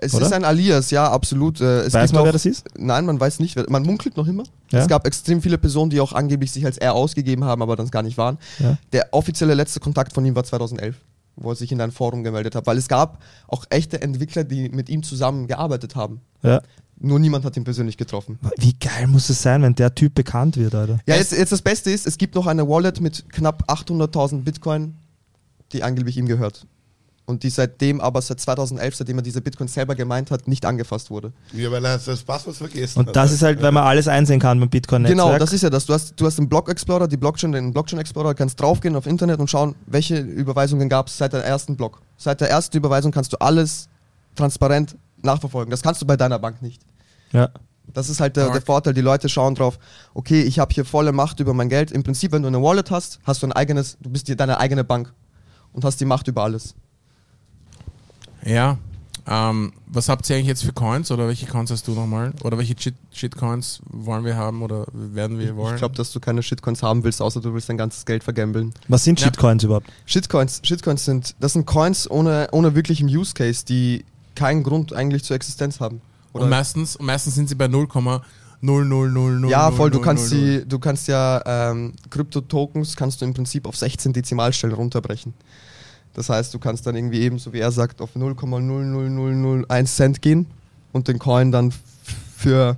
Es Oder? ist ein Alias, ja, absolut. Äh, es Weiß man, wer das ist? Nein, man weiß nicht. wer- Man munkelt noch immer. Ja? Es gab extrem viele Personen, die auch angeblich sich als er ausgegeben haben, aber dann gar nicht waren. Ja. Der offizielle letzte Kontakt von ihm war 2011, wo er sich in ein Forum gemeldet hat, weil es gab auch echte Entwickler, die mit ihm zusammen gearbeitet haben. Ja. Nur niemand hat ihn persönlich getroffen. Wie geil muss es sein, wenn der Typ bekannt wird, Alter? Ja, jetzt, jetzt das Beste ist, es gibt noch eine Wallet mit knapp 800.000 Bitcoin, die angeblich ihm gehört. Und die seitdem aber seit 2011, seitdem er diese Bitcoin selber gemeint hat, nicht angefasst wurde. Ja, weil er das Passwort vergessen Und das ist halt, weil man alles einsehen kann beim Bitcoin-Netzwerk. Genau, das ist ja das. Du hast, du hast den Block Explorer, die Blockchain, den Blockchain Explorer, kannst draufgehen auf Internet und schauen, welche Überweisungen gab es seit der ersten Block. Seit der ersten Überweisung kannst du alles transparent nachverfolgen. Das kannst du bei deiner Bank nicht. Ja. Das ist halt der, der. Vorteil. Die Leute schauen drauf, okay, ich habe hier volle Macht über mein Geld. Im Prinzip, wenn du eine Wallet hast, hast du ein eigenes, du bist dir deine eigene Bank und hast die Macht über alles. Ja. Ähm, was habt ihr eigentlich jetzt für Coins oder welche Coins hast du nochmal? Oder welche Shit- Shitcoins wollen wir haben oder werden wir wollen? Ich glaube, dass du keine Shitcoins haben willst, außer du willst dein ganzes Geld vergambeln. Was sind Ja. Shitcoins überhaupt? Shitcoins, Shitcoins sind, das sind Coins ohne, ohne wirklichem Use Case, die keinen Grund eigentlich zur Existenz haben. und meistens, und meistens sind sie bei 0,00000. ja, voll, du kannst die, du kannst ja ähm, Krypto-Tokens kannst du im Prinzip auf 16 Dezimalstellen runterbrechen. Das heißt, du kannst dann irgendwie eben, so wie er sagt, auf 0,00001 Cent gehen und den Coin dann für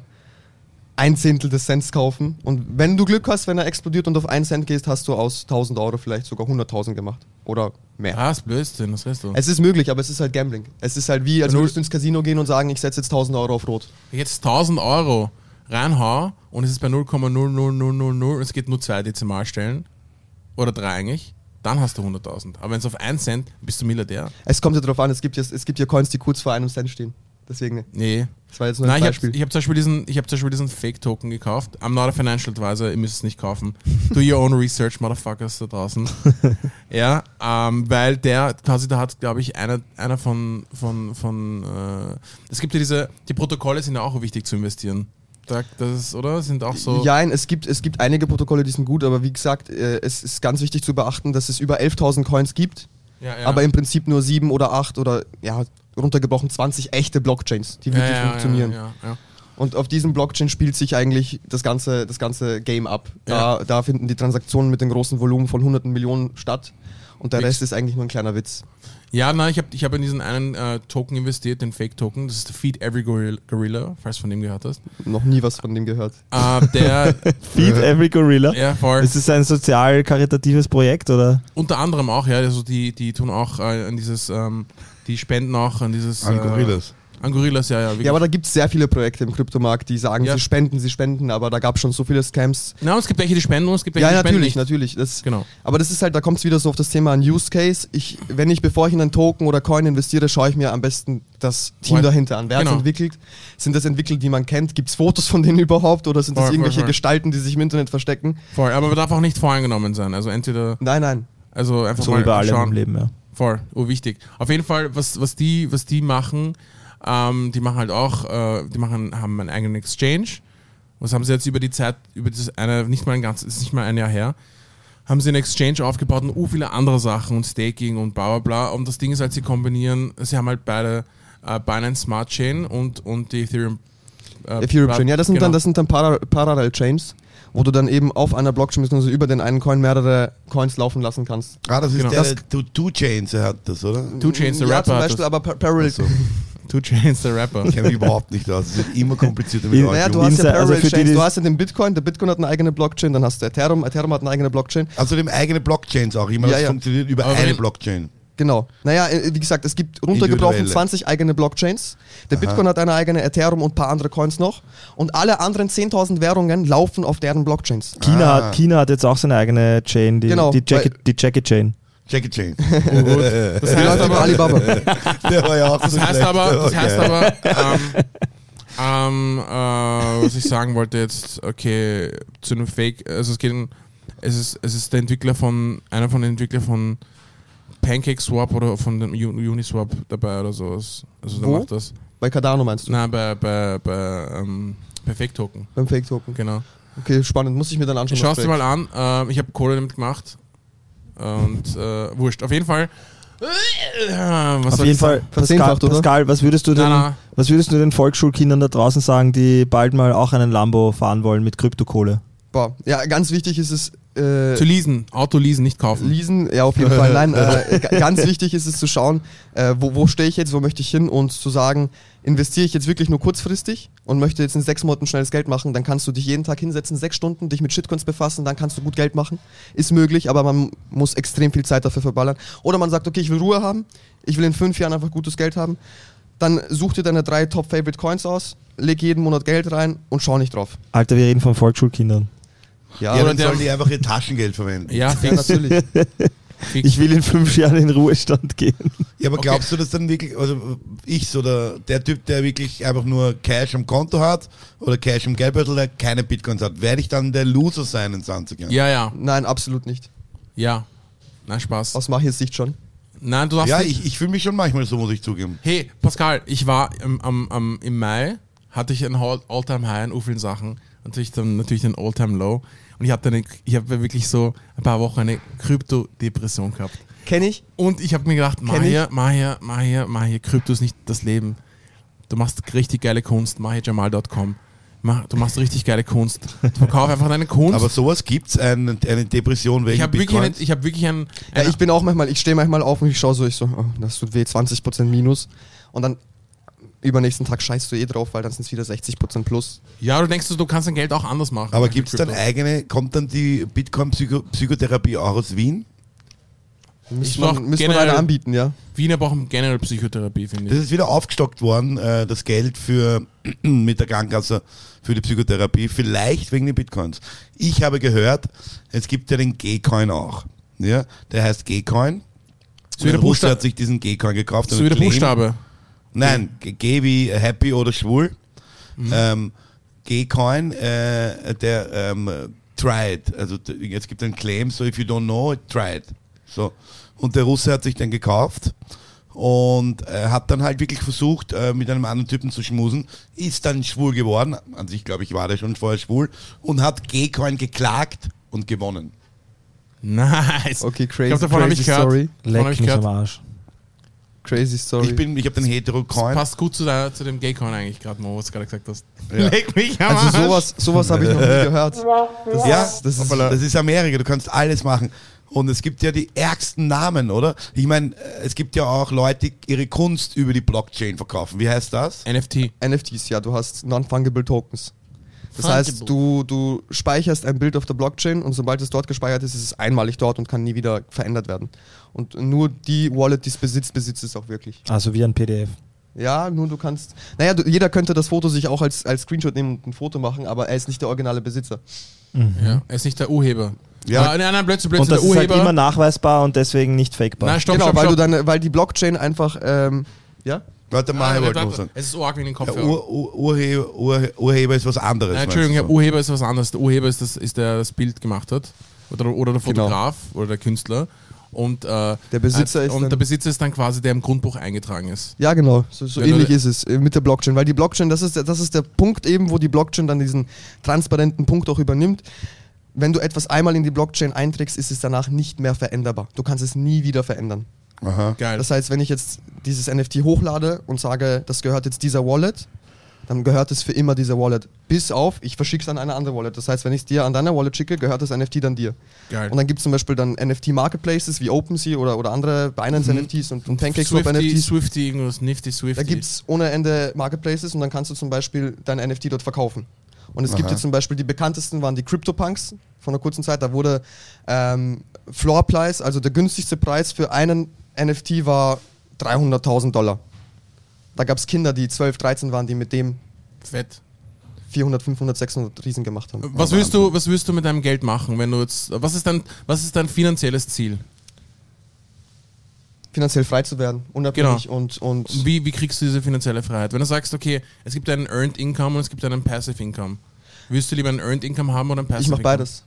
ein Zehntel des Cents kaufen. Und wenn du Glück hast, wenn er explodiert und auf 1 Cent gehst, hast du aus 1000 Euro vielleicht sogar 100.000 gemacht. Oder mehr. Ah, das Blödsinn, das weißt du. Es ist möglich, aber es ist halt Gambling. Es ist halt wie, als würdest du ins Casino gehen und sagen, ich setze jetzt 1000 Euro auf Rot. Wenn ich jetzt 1000 Euro reinhau und es ist bei 0,00000 und es geht nur zwei Dezimalstellen oder drei eigentlich, dann hast du 100.000. Aber wenn es auf 1 Cent, bist du Milliardär. Es kommt ja darauf an, es gibt ja, es gibt ja Coins, die kurz vor einem Cent stehen. Deswegen, Nee. das war jetzt nur ein Nein, ich Beispiel. habe ich hab zum, Beispiel diesen- ich hab zum Beispiel diesen Fake-Token gekauft. I'm not a financial advisor, ihr müsst es nicht kaufen. Do your own research, Motherfuckers da draußen. ja, ähm, weil der quasi, da hat, glaube ich, einer, einer von, von, von äh, es gibt ja diese, die Protokolle sind ja auch wichtig zu investieren. Da, das ist, oder? Sind auch so. Ja, es gibt, es gibt einige Protokolle, die sind gut, aber wie gesagt, äh, es ist ganz wichtig zu beachten, dass es über 11.000 Coins gibt, ja, ja. aber im Prinzip nur sieben oder acht oder ja, runtergebrochen 20 echte Blockchains, die wirklich ja, funktionieren. Und auf diesem Blockchain spielt sich eigentlich das ganze, das ganze Game ab. Da, da finden die Transaktionen mit dem großen Volumen von hunderten Millionen statt. Und der Nix. Rest ist eigentlich nur ein kleiner Witz. Ja, nein, ich habe ich hab in diesen einen äh, Token investiert, den Fake-Token. Das ist der Feed Every Gorilla, falls du von dem gehört hast. Noch nie was von dem gehört. Äh, der, Feed Every Gorilla. ja, voll. Ist es ein sozial-karitatives Projekt oder? Unter anderem auch, ja, also die, die tun auch äh, an dieses, ähm, die spenden auch an dieses. An Gorillas. An Gorillas, ja, ja. Wirklich. Ja, aber da gibt es sehr viele Projekte im Kryptomarkt, die sagen, Ja. sie spenden, sie spenden, aber da gab es schon so viele Scams. Na, es gibt welche, die spenden und es gibt welche, Ja, die spenden natürlich, nicht. natürlich. Das, Genau. Aber das ist halt, da kommt es wieder so auf das Thema ein Use Case. Ich, wenn ich, bevor ich in einen Token oder Coin investiere, schaue ich mir am besten das Team Right. dahinter an. Wer hat Genau. entwickelt? Sind das Entwickler, die man kennt? Gibt es Fotos von denen überhaupt? Oder sind das Voll, voll, irgendwelche voll. Gestalten, die sich im Internet verstecken? Voll, aber man darf auch nicht voreingenommen sein. Also entweder, Nein, nein. also einfach So mal wie bei allem schauen. im Leben, ja. Voll, oh wichtig. Auf jeden Fall, was, was, die, was die machen, ähm, die machen halt auch, äh, die machen, haben einen eigenen Exchange. Was haben sie jetzt über die Zeit, über das eine, nicht mal ein ganz, ist nicht mal ein Jahr her, haben sie einen Exchange aufgebaut und uh, viele andere Sachen und Staking und bla bla bla. Und das Ding ist halt, sie kombinieren, sie haben halt beide äh, Binance Smart Chain und, und die Ethereum. Äh, Ethereum Chain. Ja, das sind genau. dann, das sind dann Para Parallel Chains, wo du dann eben auf einer Blockchain bzw. über den einen Coin mehrere Coins laufen lassen kannst. Ah, das ist Genau. der, Das- Two, Two Chains, er hat das, oder? Two Chains, der ja, Rapper. zum hat Beispiel, das. aber par Parallel. So. Two Chains, der Rapper. Ich kenne mich überhaupt nicht aus. Es wird immer komplizierter mit. Naja, du hast ja also Parallel die, Chains. Du hast ja den Bitcoin, der Bitcoin hat eine eigene Blockchain, dann hast du Ethereum, Ethereum hat eine eigene Blockchain. Also dem eigene Blockchains auch immer. Ja, das ja. funktioniert über Aber eine Blockchain. Genau. Naja, äh, wie gesagt, es gibt runtergebrochen Individuelle. 20 eigene Blockchains. Der Bitcoin hat eine eigene, Ethereum und ein paar andere Coins noch. Und alle anderen 10.000 Währungen laufen auf deren Blockchains. China, Ah. hat, China hat jetzt auch seine eigene Chain, die, Genau, die, Jackie, die Jackie Chain. Jackie Chain. Das heißt aber, Alibaba. Der war ja auch Das heißt aber, das heißt aber, ähm, ähm, äh, was ich sagen wollte jetzt, okay, zu einem Fake, also es geht, um- es ist, es ist der Entwickler von, einer von den Entwicklern von PancakeSwap oder von dem Uniswap dabei oder sowas. Also der Wo? macht das. Bei Cardano meinst du? Nein, bei, bei, bei ähm, Perfect Token, Beim Fake-Token. genau. Okay, spannend. Muss ich mir dann anschauen. Schau es dir mal an. Äh, ich habe Kohle damit gemacht. Und äh, wurscht. Auf jeden Fall. Äh, was Auf jeden Fall? Pascal? Pascal, was würdest du denn, Nein, nein. was würdest du den Volkschulkindern da draußen sagen, die bald mal auch einen Lambo fahren wollen mit Kryptokohle? Boah. Ja, ganz wichtig ist es. Äh, Zu leasen. Auto leasen, nicht kaufen. Leasen, ja, auf jeden Fall. Nein, äh, ganz wichtig ist es zu schauen, äh, wo, wo stehe ich jetzt, wo möchte ich hin und zu sagen, investiere ich jetzt wirklich nur kurzfristig und möchte jetzt in sechs Monaten schnelles Geld machen, dann kannst du dich jeden Tag hinsetzen, sechs Stunden, dich mit Shitcoins befassen, dann kannst du gut Geld machen. Ist möglich, aber man muss extrem viel Zeit dafür verballern. Oder man sagt, okay, ich will Ruhe haben, ich will in fünf Jahren einfach gutes Geld haben. Dann such dir deine drei Top-Favorite Coins aus, leg jeden Monat Geld rein und schau nicht drauf. Alter, wir reden von Volkschulkindern. Ja, Ja, dann sollen die einfach ihr Taschengeld verwenden. Ja, ja natürlich. Ich will in fünf Jahren in Ruhestand gehen. Ja, aber Okay. glaubst du, dass dann wirklich, also ich so der, der Typ, der wirklich einfach nur Cash am Konto hat oder Cash im Geldbeutel, der keine Bitcoins hat, werde ich dann der Loser sein in 20 Jahren? ja, ja, Nein, absolut nicht. ja. Na, Spaß. Aus Machias Sicht schon. Nein, du darfst Ja, nicht. ich, ich fühle mich schon manchmal so, muss ich zugeben. Hey, Pascal, ich war im, am, am, im Mai, hatte ich ein All- All-Time-High an vielen Sachen. Natürlich dann natürlich ein All-Time-Low. Und ich habe eine, ich habe wirklich so ein paar Wochen eine Krypto-Depression gehabt. Kenn ich. Und ich habe mir gedacht, mach hier, mach hier, mach hier, mach hier, Krypto ist nicht das Leben. Du machst richtig geile Kunst, mach hier jamal.com. Mach, du machst richtig geile Kunst. Verkauf einfach deine Kunst. Aber sowas gibt's eine, eine Depression wegen ich habe wirklich, eine, Bitcoins? ich hab wirklich ein, Ja, ich bin auch manchmal, ich stehe manchmal auf und ich schaue so, ich so, oh, das tut weh, 20% Minus. Und dann übernächsten Tag scheißt du eh drauf, weil dann sind es wieder 60% plus. ja, du denkst, du kannst dein Geld auch anders machen. Aber gibt es dann eigene, kommt dann die Bitcoin-Psychotherapie auch aus Wien? Müssen wir, müssen wir generell- eine anbieten, ja. Wiener brauchen generell Psychotherapie, finde Das ich. ist wieder aufgestockt worden, äh, das Geld für mit der Krankenkasse für die Psychotherapie, vielleicht wegen den Bitcoins. Ich habe gehört, es gibt ja den G-Coin auch. Ja, der heißt G-Coin. So wie der Ein Russe Buchsta- hat sich diesen G-Coin gekauft. So wie der claim- Buchstabe. Nein, G- G wie happy oder schwul. Mhm. Ähm, G-Coin, äh, der ähm, tried. Also es gibt einen Claim, so if you don't know it, try it. So. Und der Russe hat sich den gekauft und äh, hat dann halt wirklich versucht, äh, mit einem anderen Typen zu schmusen, ist dann schwul geworden, an sich glaube ich war der schon vorher schwul, und hat Gaycoin geklagt und gewonnen. Nice. Okay, crazy, Ich glaube, davon habe ich crazy gehört. Leck ich mich am. Arsch. Crazy Story. Ich bin, ich habe den Hetero-Coin. Passt gut zu, der, zu dem Gaycon eigentlich gerade, Mo, was du gerade gesagt hast. Ja. Leck mich am also sowas, sowas habe ich noch nie gehört. Das Ja, ist, das ist, Das ist Amerika, du kannst alles machen. Und es gibt ja die ärgsten Namen, oder? Ich meine, es gibt ja auch Leute, die ihre Kunst über die Blockchain verkaufen. Wie heißt das? NFT. NFTs, ja, du hast Non-Fungible Tokens. Das heißt, du, du speicherst ein Bild auf der Blockchain und sobald es dort gespeichert ist, ist es einmalig dort und kann nie wieder verändert werden. Und nur die Wallet, die es besitzt, besitzt es auch wirklich. Also wie ein PDF. Ja, nur du kannst. Naja, du, jeder könnte das Foto sich auch als, als Screenshot nehmen und ein Foto machen, aber er ist nicht der originale Besitzer. Ja, er ist nicht der Urheber. Ja. Ja. nein, nein, Blödsinn, Und Blödsinn, das der ist halt Urheber. immer nachweisbar und deswegen nicht fakebar. nein, stopp, genau, stopp, weil, stopp. du deine, weil die Blockchain einfach. Ähm, ja? Warte mal, Ah, ich wollte noch sagen. Es ist arg wie in den Kopf. Ja, Ur, Ur, Urheber, Ur, Urheber ist was anderes. Nein, Entschuldigung, ja? Urheber ist was anderes. Der Urheber ist, das, ist der das Bild gemacht hat. Oder, oder der Genau. Fotograf oder der Künstler. Und, äh, Der Besitzer äh, ist Und dann- der Besitzer ist dann quasi, der im Grundbuch eingetragen ist. Ja, genau. So, so ähnlich ist es äh, mit der Blockchain. Weil die Blockchain, das ist, der, das ist der Punkt eben, wo die Blockchain dann diesen transparenten Punkt auch übernimmt. Wenn du etwas einmal in die Blockchain einträgst, ist es danach nicht mehr veränderbar. Du kannst es nie wieder verändern. Aha. Geil. Das heißt, wenn ich jetzt dieses NFT hochlade und sage, das gehört jetzt dieser Wallet, dann gehört es für immer dieser Wallet. Bis auf, ich verschicke es an eine andere Wallet. Das heißt, wenn ich es dir an deiner Wallet schicke, gehört das NFT dann dir. Geil. Und dann gibt es zum Beispiel dann NFT-Marketplaces wie OpenSea oder, oder andere Binance-NFTs und, und PancakeSwap Swifty, irgendwas, Nifty, Swifty. Da gibt es ohne Ende Marketplaces und dann kannst du zum Beispiel dein NFT dort verkaufen. Und es gibt Aha. jetzt zum Beispiel die bekanntesten waren die CryptoPunks von einer kurzen Zeit. Da wurde ähm, Floor Price, also der günstigste Preis für einen NFT war 300.000 Dollar. Da gab es Kinder, die 12, 13 waren, die mit dem Fett. 400, 500, 600 Riesen gemacht haben. Was willst, du, was willst du mit deinem Geld machen, wenn du jetzt. Was ist dein, was ist dein finanzielles Ziel? Finanziell frei zu werden, unabhängig Genau. und, und Wie, wie kriegst du diese finanzielle Freiheit? Wenn du sagst, okay, es gibt einen Earned Income und es gibt einen Passive Income. Willst du lieber ein Earned Income haben oder ein Passive Ich mache Income? beides.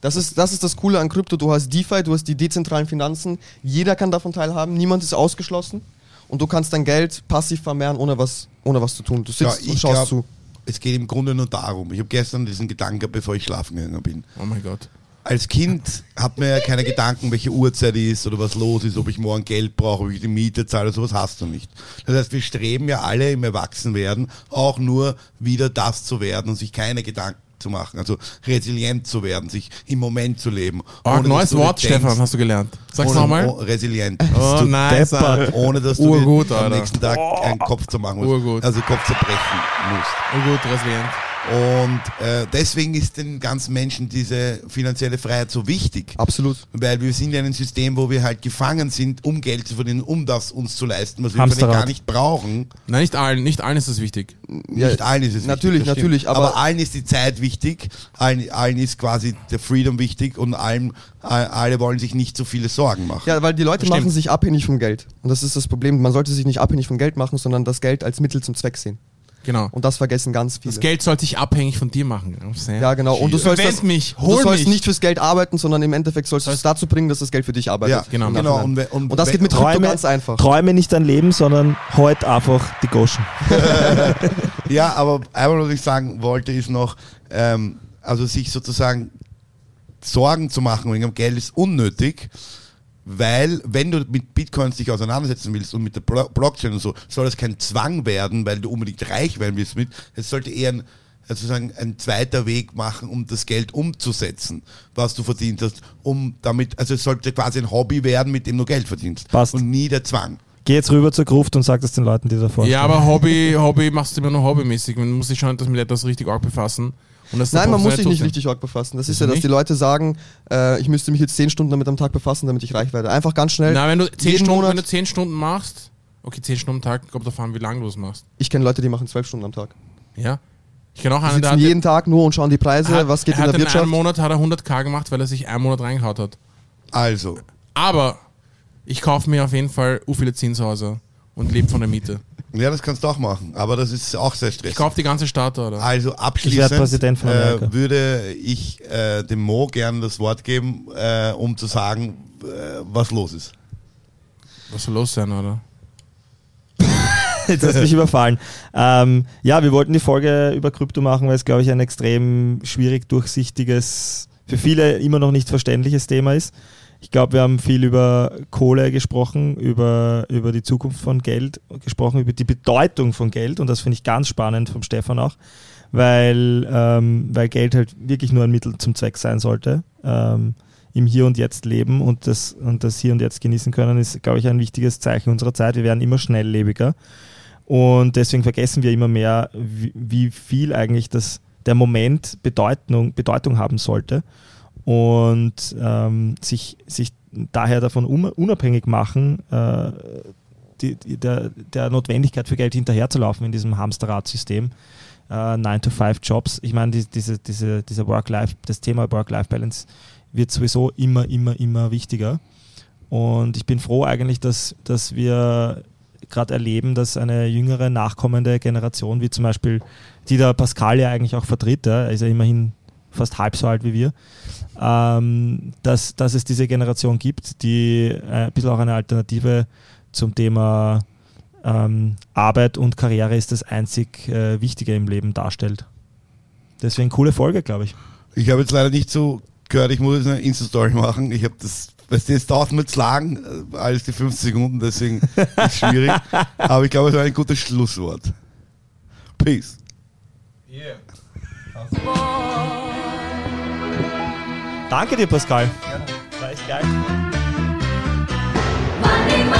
Das ist, das ist das Coole an Krypto. Du hast DeFi, du hast die dezentralen Finanzen. Jeder kann davon teilhaben. Niemand ist ausgeschlossen. Und du kannst dein Geld passiv vermehren, ohne was, ohne was zu tun. Du Ja, sitzt und ich schaust glaub, zu. es geht im Grunde nur darum. Ich habe gestern diesen Gedanken, gehabt, bevor ich schlafen gegangen bin. Oh mein Gott. Als Kind hat man ja keine Gedanken, welche Uhrzeit ist oder was los ist, ob ich morgen Geld brauche, ob ich die Miete zahle, sowas hast du nicht. Das heißt, wir streben ja alle im Erwachsenwerden auch nur wieder das zu werden und sich keine Gedanken zu machen, also resilient zu werden, sich im Moment zu leben. Oh, neues Wort, denkst, Stefan, hast du gelernt. Sag's nochmal. oh, resilient. Oh, nice. deppert. Ohne dass du Urgut, am nächsten Tag einen Kopf zu machen musst. Urgut. Also Kopf zerbrechen musst. Oh gut, resilient. Und äh, deswegen ist den ganzen Menschen diese finanzielle Freiheit so wichtig. Absolut. Weil wir sind ja in einem System, wo wir halt gefangen sind, um Geld zu verdienen, um das uns zu leisten, was wir gar nicht brauchen. Nein, nicht allen, nicht allen ist das wichtig. Ja, nicht allen ist es natürlich, wichtig. stimmt. natürlich, aber- allen ist die Zeit wichtig, allen, allen ist quasi der Freedom wichtig und allen, all- alle wollen sich nicht so viele Sorgen machen. Ja, weil die Leute Stimmt. machen sich abhängig vom Geld. Und das ist das Problem. Man sollte sich nicht abhängig vom Geld machen, sondern das Geld als Mittel zum Zweck sehen. Genau. Und das vergessen ganz viele. Das Geld sollte sich abhängig von dir machen. ja, genau. Und du sollst, das, mich, und hol du sollst mich. nicht fürs Geld arbeiten, sondern im Endeffekt sollst du es dazu bringen, dass das Geld für dich arbeitet. Ja, genau. Genau. Nachhinein. Und, und, Und das geht mit Krypto Träume, ganz einfach. Träume nicht dein Leben, sondern heute einfach die Goschen. Ja, aber einmal, was ich sagen wollte, ist noch, ähm, also sich sozusagen Sorgen zu machen wegen dem Geld ist unnötig, weil wenn du mit Bitcoins dich auseinandersetzen willst und mit der Blo- Blockchain und so, soll das kein Zwang werden, weil du unbedingt reich werden willst mit. Es sollte eher ein, sozusagen ein zweiter Weg machen, um das Geld umzusetzen, was du verdient hast, um damit, also es sollte quasi ein Hobby werden, mit dem du Geld verdienst. Passt. Und nie der Zwang. Geh jetzt rüber zur Gruft und sag das den Leuten, die da vorstehen. Ja, aber Hobby, Hobby machst du immer nur hobbymäßig. Man muss sich schon das mit etwas richtig arg befassen. Und das Nein, man muss sich nicht richtig arg befassen. Das ist Wieso ja, dass nicht? die Leute sagen, äh, ich müsste mich jetzt 10 Stunden damit am Tag befassen, damit ich reich werde. Einfach ganz schnell. Na, wenn du 10 jeden Stunden, Monat- wenn du 10 Stunden machst, okay, 10 Stunden am Tag, kommt davon, an, wie lange du es machst. Ich kenne Leute, die machen 12 Stunden am Tag. Ja. Ich kenne auch einen, der jeden Tag nur und schauen die Preise, hat, was geht er in hat der in Wirtschaft. einem Monat hat er 100k gemacht, weil er sich einen Monat reingehaut hat. Also, Aber ich kaufe mir auf jeden Fall u viele Zinshäuser und lebe von der Miete. Ja, das kannst du auch machen, aber das ist auch sehr Ich stressig. kaufe die ganze Stadt, oder? Also Ich abschließend werde Präsident von Amerika. äh, würde ich äh, dem Mo gern das Wort geben, äh, um zu sagen, äh, was los ist. Was soll los sein, oder? Jetzt hast du mich überfallen. Ähm, ja, wir wollten die Folge über Krypto machen, weil es, glaube ich, ein extrem schwierig durchsichtiges, für viele immer noch nicht verständliches Thema ist. Ich glaube, wir haben viel über Kohle gesprochen, über, über die Zukunft von Geld gesprochen, über die Bedeutung von Geld und das finde ich ganz spannend vom Stefan auch, weil, ähm, weil Geld halt wirklich nur ein Mittel zum Zweck sein sollte. Ähm, im Hier und Jetzt leben und das, und das Hier und Jetzt genießen können, ist, glaube ich, ein wichtiges Zeichen unserer Zeit. Wir werden immer schnelllebiger und deswegen vergessen wir immer mehr, wie, wie viel eigentlich das, der Moment Bedeutung, Bedeutung haben sollte und ähm, sich, sich daher davon unabhängig machen, äh, die, die, der, der Notwendigkeit für Geld hinterherzulaufen in diesem Hamsterrad-System. Äh, 9-to-5-Jobs. Ich meine, die, diese, diese, dieser Work-Life, das Thema Work-Life-Balance wird sowieso immer, immer, immer wichtiger. Und ich bin froh eigentlich, dass, dass wir gerade erleben, dass eine jüngere, nachkommende Generation, wie zum Beispiel, die der Pascal ja eigentlich auch vertritt, ja, ist ja immerhin fast halb so alt wie wir, ähm, dass, dass es diese Generation gibt, die äh, ein bisschen auch eine Alternative zum Thema ähm, Arbeit und Karriere ist das einzig äh, Wichtige im Leben darstellt. Deswegen coole Folge, glaube ich. Ich habe jetzt leider nicht so gehört, ich muss jetzt eine Insta-Story machen. Ich habe das, weißt du, jetzt dauert mir zu lang, äh, als die 50 Sekunden, deswegen ist es schwierig. Aber ich glaube, es war ein gutes Schlusswort. Peace. Danke dir, Pascal. War echt geil. Money,